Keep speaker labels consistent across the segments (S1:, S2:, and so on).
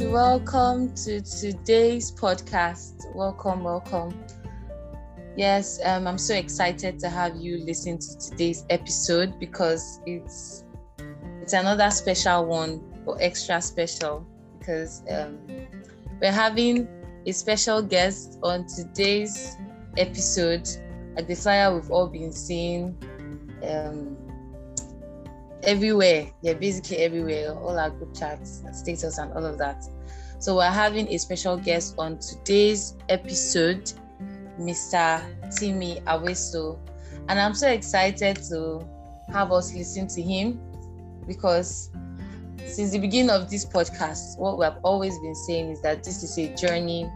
S1: welcome to today's podcast. Welcome, welcome. Yes, um, I'm so excited to have you listen to today's episode because it's it's another special one or extra special because um, we're having a special guest on today's episode. At the flyer, we've all been seeing um, everywhere. Yeah, basically everywhere. All our group chats, status, and all of that. So we're having a special guest on today's episode, Mr. Timmy Aweso, and I'm so excited to have us listen to him because since the beginning of this podcast, what we have always been saying is that this is a journey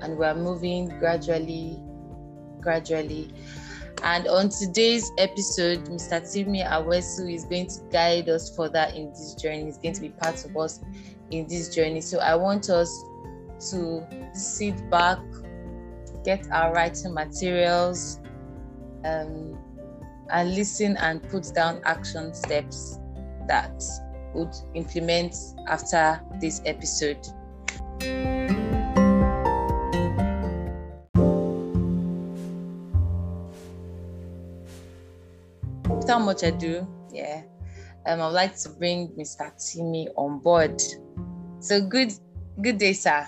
S1: and we're moving gradually, gradually. And on today's episode, Mr. Timmy Awesu is going to guide us further in this journey. He's going to be part of us in this journey. So I want us to sit back, get our writing materials, um, and listen and put down action steps that would implement after this episode. Without much ado, yeah, um, I'd like to bring Mr. Timmy on board. So good, good day, sir.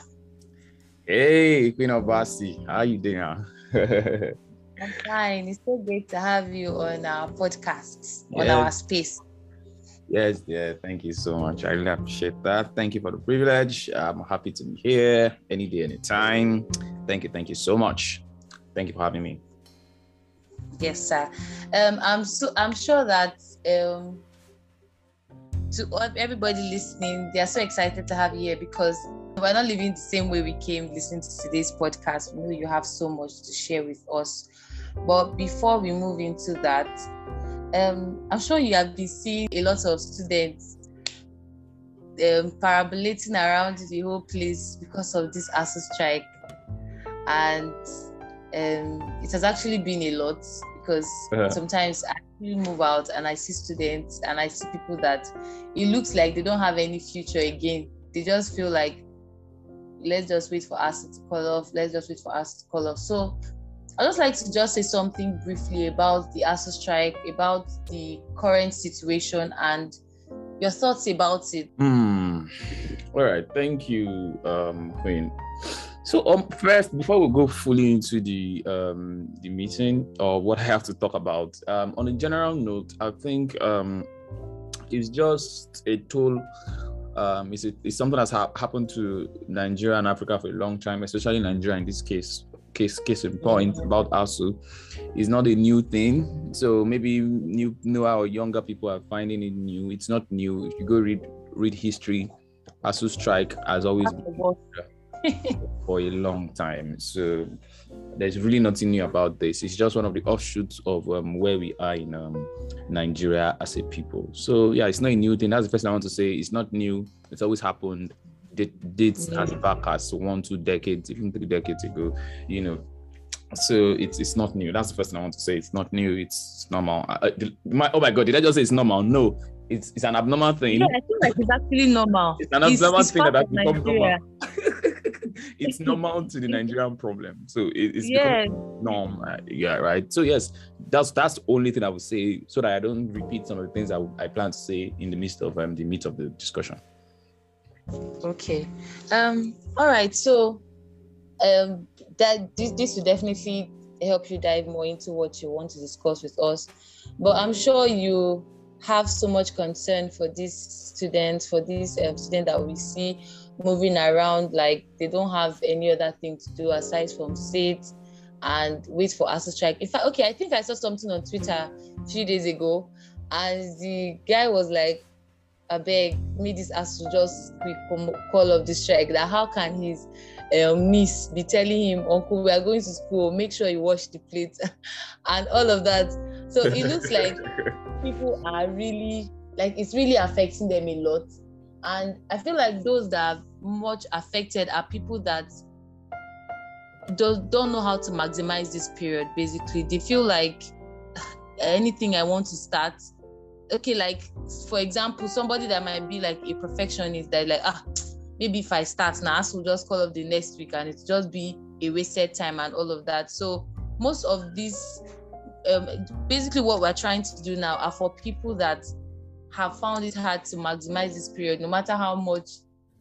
S2: Hey, Queen Obasi, how you doing?
S1: I'm fine. It's so great to have you on our podcast, yes. on our space.
S2: Yes, yeah, thank you so much. I really appreciate that. Thank you for the privilege. I'm happy to be here any day, any time. Thank you, thank you so much. Thank you for having me.
S1: Yes, sir. Um, I'm so I'm sure that um, to everybody listening, they are so excited to have you here because we're not living the same way we came listening to today's podcast. We know you have so much to share with us. But before we move into that, um, I'm sure you have been seeing a lot of students um, parabolating around the whole place because of this ASUU strike. And um, it has actually been a lot because uh-huh. sometimes I move out and I see students and I see people that it looks like they don't have any future again. They just feel like let's just wait for us to call off, let's just wait for us to call off. So I'd just like to just say something briefly about the ASUU strike, about the current situation and your thoughts about it.
S2: Mm. All right, thank you, um, Queen. So um, first, before we go fully into the um, the meeting or what I have to talk about, um, on a general note, I think um, it's just a tool. Um, it's, a, it's something that's ha- happened to Nigeria and Africa for a long time, especially Nigeria in this case. Case case in point about ASUU is not a new thing. So maybe new newer or younger people are finding it new. It's not new. If you go read read history, ASUU strike has always been for a long time. So there's really nothing new about this. It's just one of the offshoots of um, where we are in um, Nigeria as a people. So yeah, it's not a new thing. That's the first thing I want to say. It's not new. It's always happened. It dates as back as one, two decades, even three decades ago. You know, so it's it's not new. That's the first thing I want to say. It's not new. It's normal. Uh, my, oh my god, did I just say it's normal? No, it's it's an abnormal thing.
S1: Yeah, I feel like it's actually normal.
S2: It's an abnormal it's, it's thing that has become normal. It's normal to the Nigerian problem. So it, it's yes. norm. Uh, yeah, right. So yes, that's that's the only thing I would say, so that I don't repeat some of the things I, I plan to say in the midst of um, the meat of the discussion.
S1: Okay. Um. All right. So, um, that this this will definitely help you dive more into what you want to discuss with us, but I'm sure you have so much concern for these students, for these um, students that we see moving around like they don't have any other thing to do aside from sit and wait for us to strike. In fact, okay, I think I saw something on Twitter a few days ago, and the guy was like, I beg me this to just quick call of the strike that how can his um, niece be telling him, Uncle, we are going to school, make sure you wash the plate and all of that. So it looks like people are really like it's really affecting them a lot. And I feel like those that are much affected are people that don't, don't know how to maximize this period, basically. They feel like anything I want to start, okay, like for example, somebody that might be like a perfectionist that like, ah, maybe if I start now, I will just call up the next week and it's just be a wasted time and all of that. So most of these um, basically what we're trying to do now are for people that have found it hard to maximize this period, no matter how much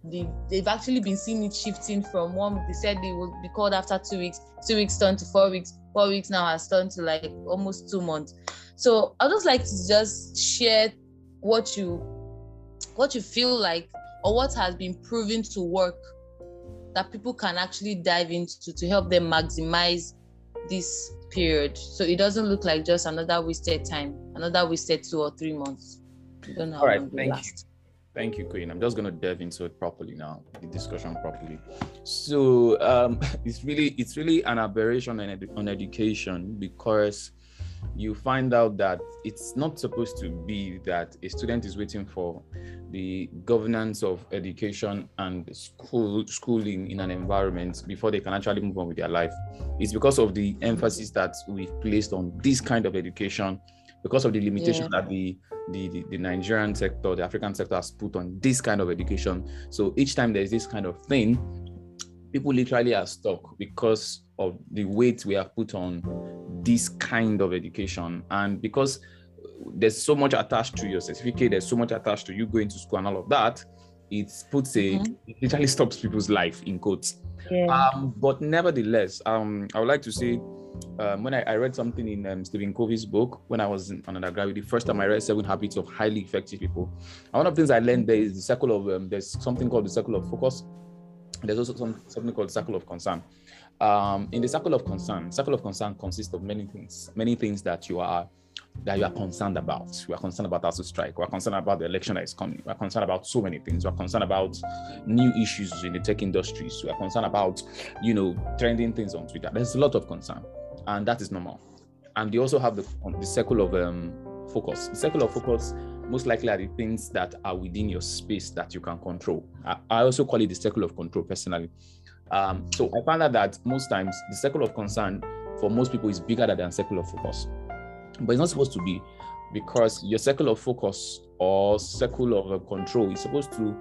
S1: they've, they've actually been seeing it shifting from one, they said they would be called after two weeks, two weeks turned to four weeks, four weeks now has turned to like almost two months. So I'd just like to just share what you what you feel like or what has been proven to work that people can actually dive into to help them maximize this period so it doesn't look like just another wasted time another wasted two or three months
S2: don't know all right thank last. you thank you queen i'm just going to delve into it properly now the discussion properly so um it's really it's really an aberration on, edu- on education because you find out that it's not supposed to be that a student is waiting for the governance of education and school schooling in an environment before they can actually move on with their life. It's because of the emphasis that we've placed on this kind of education, because of the limitation yeah. that the, the, the the Nigerian sector, the African sector has put on this kind of education. So each time there's this kind of thing, people literally are stuck because of the weight we have put on this kind of education and because there's so much attached to your certificate, there's so much attached to you going to school and all of that. It puts a mm-hmm. it literally stops people's life in quotes. Yeah. Um, but nevertheless, um, I would like to say um, when I, I, read something in um, Stephen Covey's book when I was in, on undergraduate, the first time I read Seven Habits of Highly Effective People. And one of the things I learned there is the circle of um, there's something called the circle of focus. There's also some, something called circle of concern. Um, in the circle of concern, circle of concern consists of many things, many things that you are that you are concerned about. We are concerned about ASUU strike. We are concerned about the election that is coming. We are concerned about so many things. We are concerned about new issues in the tech industries. We are concerned about, you know, trending things on Twitter. There's a lot of concern, and that is normal. And they also have the the circle of um, focus. The circle of focus most likely are the things that are within your space that you can control. I, I also call it the circle of control personally. Um, so I found out that most times the circle of concern for most people is bigger than the circle of focus but it's not supposed to be because your circle of focus or circle of control is supposed to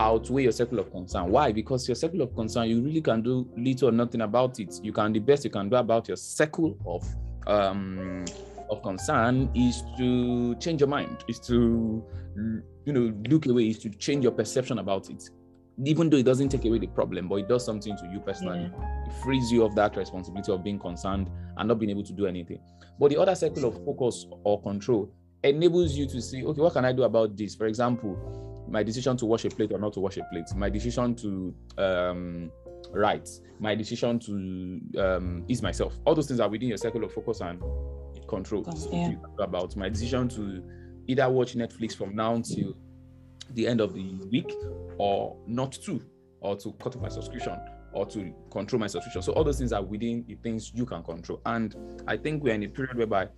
S2: outweigh your circle of concern. Why? Because your circle of concern, you really can do little or nothing about it. You can the best you can do about your circle of um of concern is to change your mind, is to you know look away, is to change your perception about it. Even though it doesn't take away the problem, but it does something to you personally. Yeah. It frees you of that responsibility of being concerned and not being able to do anything. But the other circle of focus or control enables you to see, okay, what can I do about this? For example, my decision to wash a plate or not to wash a plate, my decision to um, write, my decision to um, ease myself. All those things are within your circle of focus and control. Yeah. about my decision to either watch Netflix from now until the end of the week or not to, or to cut off my subscription or to control my subscription. So all those things are within the things you can control. And I think we're in a period whereby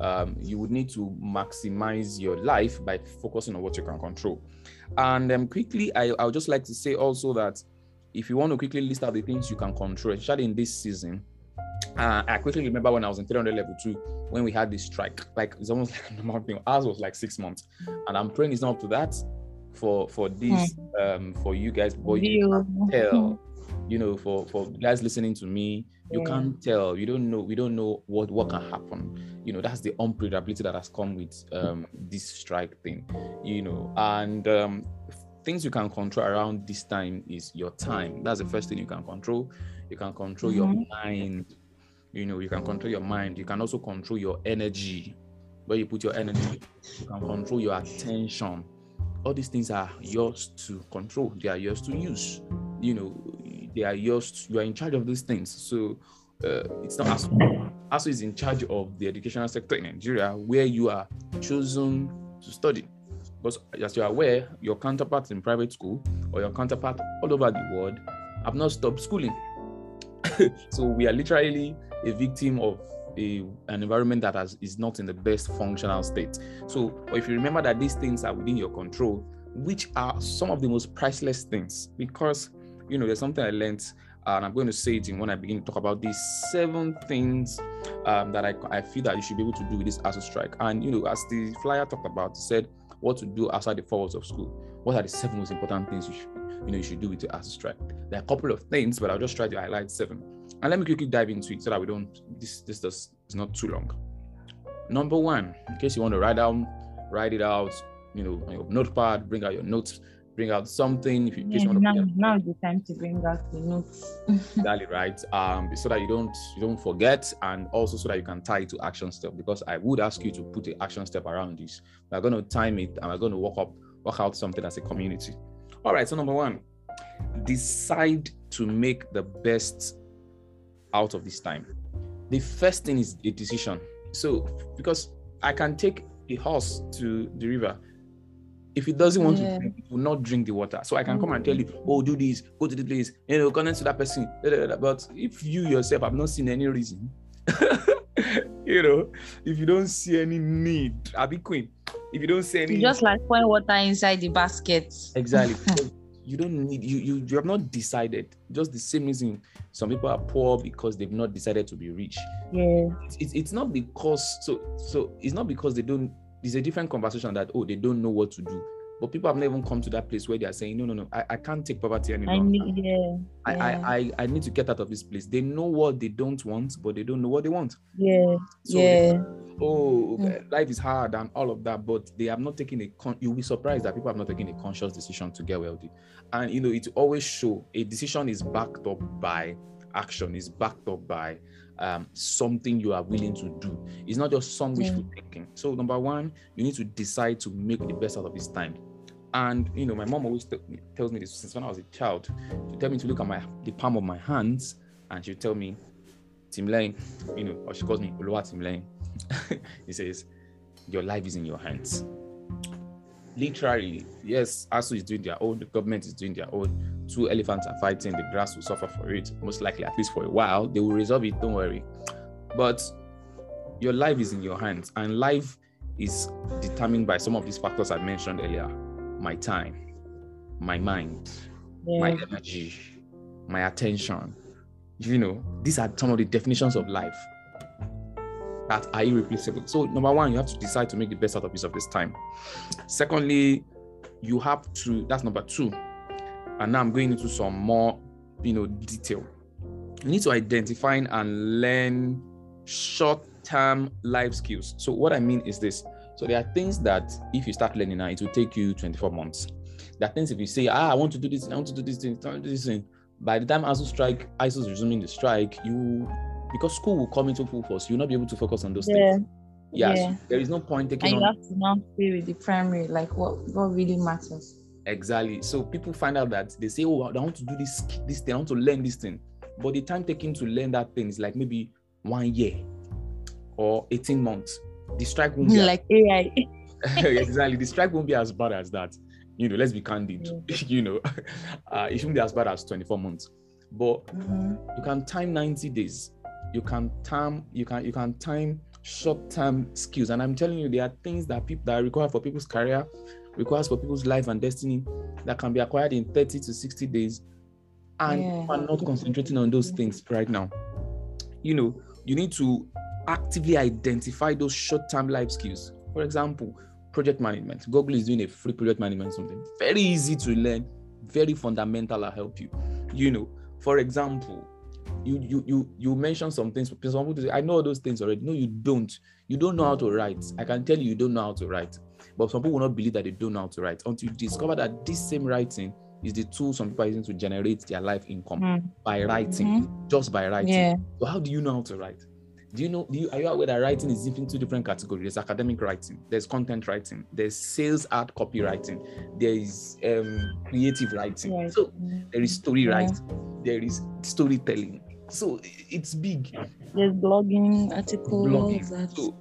S2: um, you would need to maximize your life by focusing on what you can control. And um, quickly, I, I would just like to say also that if you want to quickly list out the things you can control, especially in this season, uh, I quickly remember when I was in 300 level two, when we had this strike, like it's almost like a normal thing. Ours was like six months, and I'm praying it's not up to that for for this hmm. um for you guys, but you can tell you know, for for guys listening to me, you yeah. can't tell. You don't know. We don't know what what can happen. You know, that's the unpredictability that has come with um, this strike thing. You know, and um, things you can control around this time is your time. That's the first thing you can control. You can control mm-hmm. your mind. You know, you can control your mind. You can also control your energy. Where you put your energy, you can control your attention. All these things are yours to control. They are yours to use. You know, they are yours. You are in charge of these things. So uh, it's not ASUU. ASUU is in charge of the educational sector in Nigeria, where you are chosen to study. Because as you are aware, your counterparts in private school or your counterpart all over the world have not stopped schooling. so we are literally a victim of a, an environment that has, is not in the best functional state. So if you remember that these things are within your control, which are some of the most priceless things, because you know, there's something I learned, and I'm going to say it in when I begin to talk about these seven things um, that I, I feel that you should be able to do with this ASUU strike. And, you know, as the flyer talked about, said what to do outside the four walls of school. What are the seven most important things you should, you know, you should do with your ASUU strike? There are a couple of things, but I'll just try to highlight seven. And let me quickly dive into it so that we don't this this does is not too long. Number one, in case you want to write down, write it out, you know, on your notepad, bring out your notes, bring out something if you
S1: yeah, now, now is the time to bring out the notes.
S2: Exactly right um so that you don't you don't forget and also so that you can tie it to action step because i would ask you to put the action step around this. We're going to time it and we're going to work up work out something as a community. All right so number one decide to make the best out of this time. The first thing is a decision. So because i can take a horse to the river if it doesn't want yeah. to drink, it will not drink the water. So I can come and tell you, mm. oh, do this, go to the place, you know, connect to that person. But if you yourself have not seen any reason, you know, if you don't see any need, I'll be queen. If you don't see any,
S1: just like pouring water inside the basket.
S2: Exactly. you don't need you, you you have not decided. Just the same reason some people are poor because they've not decided to be rich.
S1: Yeah.
S2: It's, it's not because so so it's not because they don't it's a different conversation that oh they don't know what to do. But people have never even come to that place where they are saying no no no i, I can't take poverty anymore I
S1: need, yeah,
S2: I,
S1: yeah.
S2: I, I i need to get out of this place. They know what they don't want but they don't know what they want.
S1: Yeah so yeah.
S2: oh mm. life is hard and all of that but they have not taken a con- you'll be surprised that people have not taken a conscious decision to get wealthy. And you know it always show a decision is backed up by action is backed up by um, something you are willing to do. It's not just some wishful yeah. thinking. So number one, you need to decide to make the best out of this time. And you know, my mom always t- tells me this since when I was a child. She tell me to look at my the palm of my hands, and she tell me, Tim Lane, you know, or she calls me Lane. he says, Your life is in your hands literally, yes, ASUU is doing their own, the government is doing their own. Two elephants are fighting, the grass will suffer for it, most likely, at least for a while. They will resolve it, don't worry. But your life is in your hands, and life is determined by some of these factors I mentioned earlier my time, my mind, yeah. my energy, my attention. You know, these are some of the definitions of life that are irreplaceable. So, number one, you have to decide to make the best out of this of this time. Secondly, you have to, that's number two. And now I'm going into some more, you know, detail. You need to identify and learn short-term life skills. So what I mean is this. So there are things that if you start learning now, it will take you 24 months. There are things if you say, ah, I want to do this, I want to do this thing, I want to do this thing. By the time ASUU strike, ASUU is resuming the strike, you because school will come into full force, you'll not be able to focus on those yeah. things. Yes, yeah. there is no point taking.
S1: And
S2: you
S1: on... have to now stay with the primary, like what what really matters.
S2: Exactly. So people find out that they say, "Oh, I want to do this this thing. I want to learn this thing," but the time taken to learn that thing is like maybe one year or eighteen months. The strike won't be
S1: like as... AI.
S2: exactly. The strike won't be as bad as that. You know, let's be candid. You know, uh, it shouldn't be as bad as twenty-four months, but mm-hmm. you can time ninety days you can time you can you can time short-term skills and i'm telling you there are things that people that are required for people's career requires for people's life and destiny that can be acquired in 30 to 60 days. And yeah. are not concentrating on those things right now. You know you need to actively identify those short-term life skills. For example project management. Google is doing a free project management something. Very easy to learn. Very fundamental i'll help you. You know for example you you you you mentioned some things. Some people say, I know those things already. No, you don't. You don't know how to write. I can tell you, you don't know how to write. But some people will not believe that they don't know how to write until you discover that this same writing is the tool some people are using to generate their life income mm. by writing, mm-hmm. just by writing. Yeah. So how do you know how to write? Do you know? Do you, are you aware that writing is in two different categories? There's academic writing, there's content writing, there's sales art copywriting, there is um, creative writing. Right. So there is story yeah. writing, there is storytelling, so it's big.
S1: There's blogging, articles. Blogging.
S2: So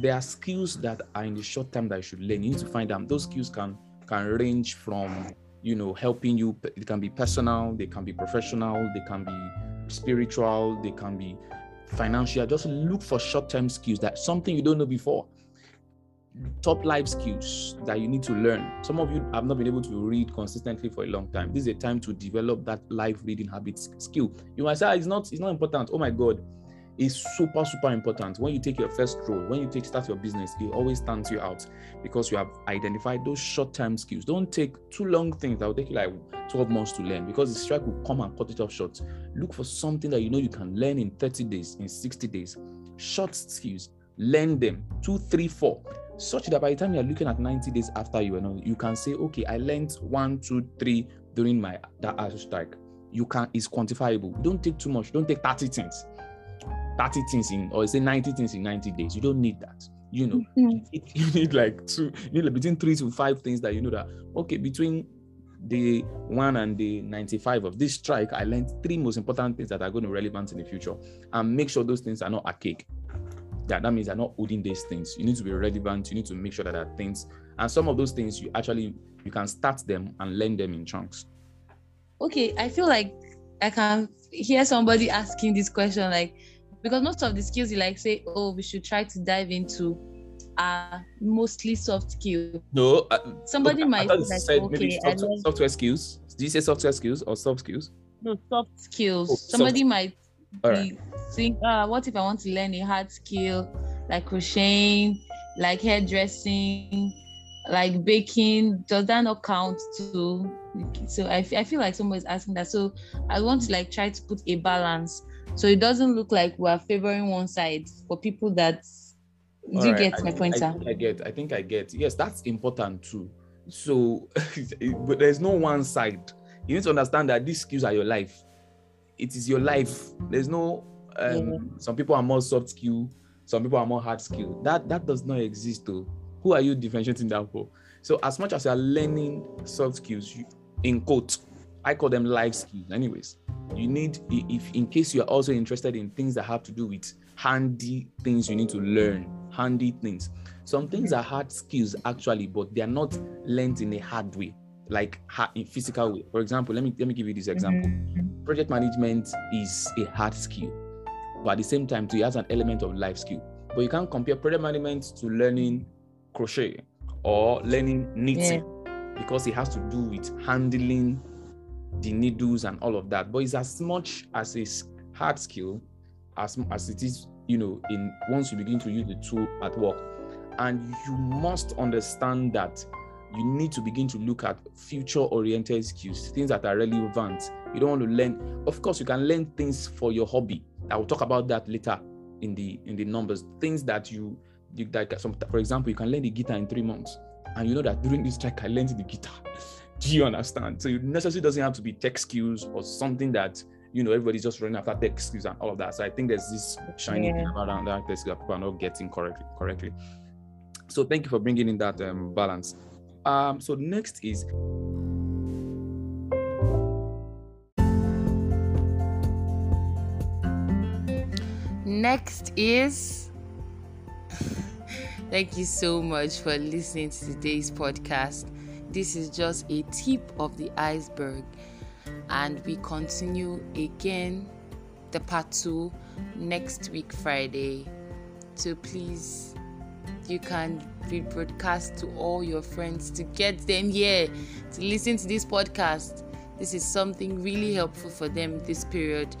S2: there are skills that are in the short term that you should learn. You need to find them. Those skills can can range from you know helping you. It can be personal, they can be professional, they can be spiritual, they can be financial. Just look for short term skills that something you don't know before top life skills that you need to learn. Some of you have not been able to read consistently for a long time. This is a time to develop that life reading habit skill. You might say ah, it's not it's not important. Oh my god, is super super important. When you take your first role when you take start your business it always stands you out because you have identified those short-term skills. Don't take too long things that will take you like 12 months to learn because the strike will come and cut it off short. Look for something that you know you can learn in 30 days in 60 days. Short skills learn them. Two three four. Such that by the time you're looking at 90 days after you know you can say okay i learned one two three during my that strike. You can is quantifiable. Don't take too much. Don't take 30 things 30 things in or say 90 things in 90 days you don't need that you know. Mm-hmm. you need like two you need like between three to five things that you know that okay between the one and the 95 of this strike i learned three most important things that are going to be relevant in the future. And make sure those things are not archaic. That that means they're not holding these things. You need to be relevant. You need to make sure that there are things. And some of those things you actually you can start them and learn them in chunks.
S1: Okay i feel like i can hear somebody asking this question like because most of the skills you like say oh we should try to dive into are mostly soft skills.
S2: No
S1: uh, somebody okay, might like,
S2: said okay, software, software skills. Do you say software skills or soft skills?
S1: No soft skills. Oh, somebody soft. might be right. think uh, what if i want to learn a hard skill like crocheting like hairdressing like baking? Does that not count too? So I, I feel like someone is asking that. So i want to like try to put a balance so it doesn't look like we're favoring one side for people that do All you right. get my point
S2: I, I get i think i get yes that's important too so but there's no one side you need to understand that these skills are your life it is your life there's no um, yeah. some people are more soft skill some people are more hard skill that that does not exist though who are you differentiating that for? So as much as you're learning soft skills, you, in quote, I call them life skills. Anyways, you need if in case you're also interested in things that have to do with handy things you need to learn, handy things. Some things are hard skills actually, but they are not learned in a hard way, like in physical way. For example, let me let me give you this example. Mm-hmm. Project management is a hard skill, but at the same time, too, it has an element of life skill. But you can't compare project management to learning crochet or learning knitting yeah. because it has to do with handling the needles and all of that. But it's as much as a hard skill as, as it is, you know, in once you begin to use the tool at work. And you must understand that you need to begin to look at future oriented skills, things that are relevant. You don't want to learn, of course, you can learn things for your hobby. I will talk about that later in the in the numbers, things that you you, like some, for example, you can learn the guitar in three months, and you know that during this track I learned the guitar. Do you understand? So it necessarily doesn't have to be tech skills or something that you know everybody's just running after tech skills and all of that. So I think there's this shiny yeah. thing around that that people are not getting correctly. Correctly. So thank you for bringing in that um, balance. Um, so next is
S1: next is Thank you so much for listening to today's podcast. This is just a tip of the iceberg, and we continue again the part two next week, Friday. So please, you can rebroadcast to all your friends to get them here to listen to this podcast. This is something really helpful for them this period.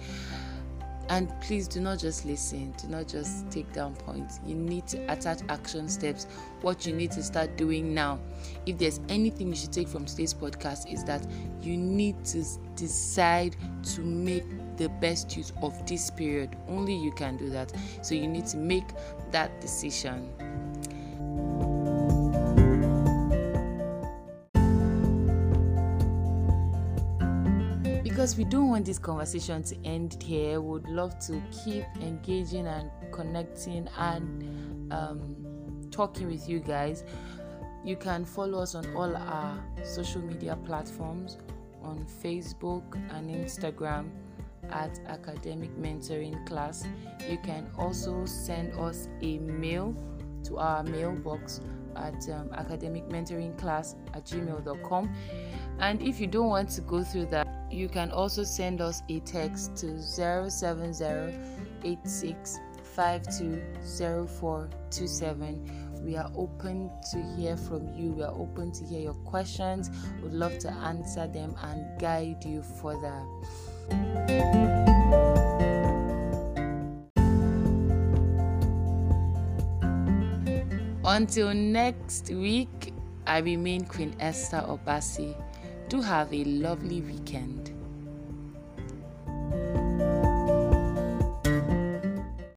S1: And please do not just listen, do not just take down points. You need to attach action steps, what you need to start doing now. If there's anything you should take from today's podcast, is that you need to decide to make the best use of this period. Only you can do that. So you need to make that decision. Because we don't want this conversation to end here, we would love to keep engaging and connecting and um, talking with you guys. You can follow us on all our social media platforms on Facebook and Instagram at Academic Mentoring Class. You can also send us a mail to our mailbox at um, academicmentoringclass at gmail.com. And if you don't want to go through that, you can also send us a text to 07086520427. We are open to hear from you. We are open to hear your questions. We'd love to answer them and guide you further. Until next week, I remain Queen Esther Obasi. Do have a lovely weekend.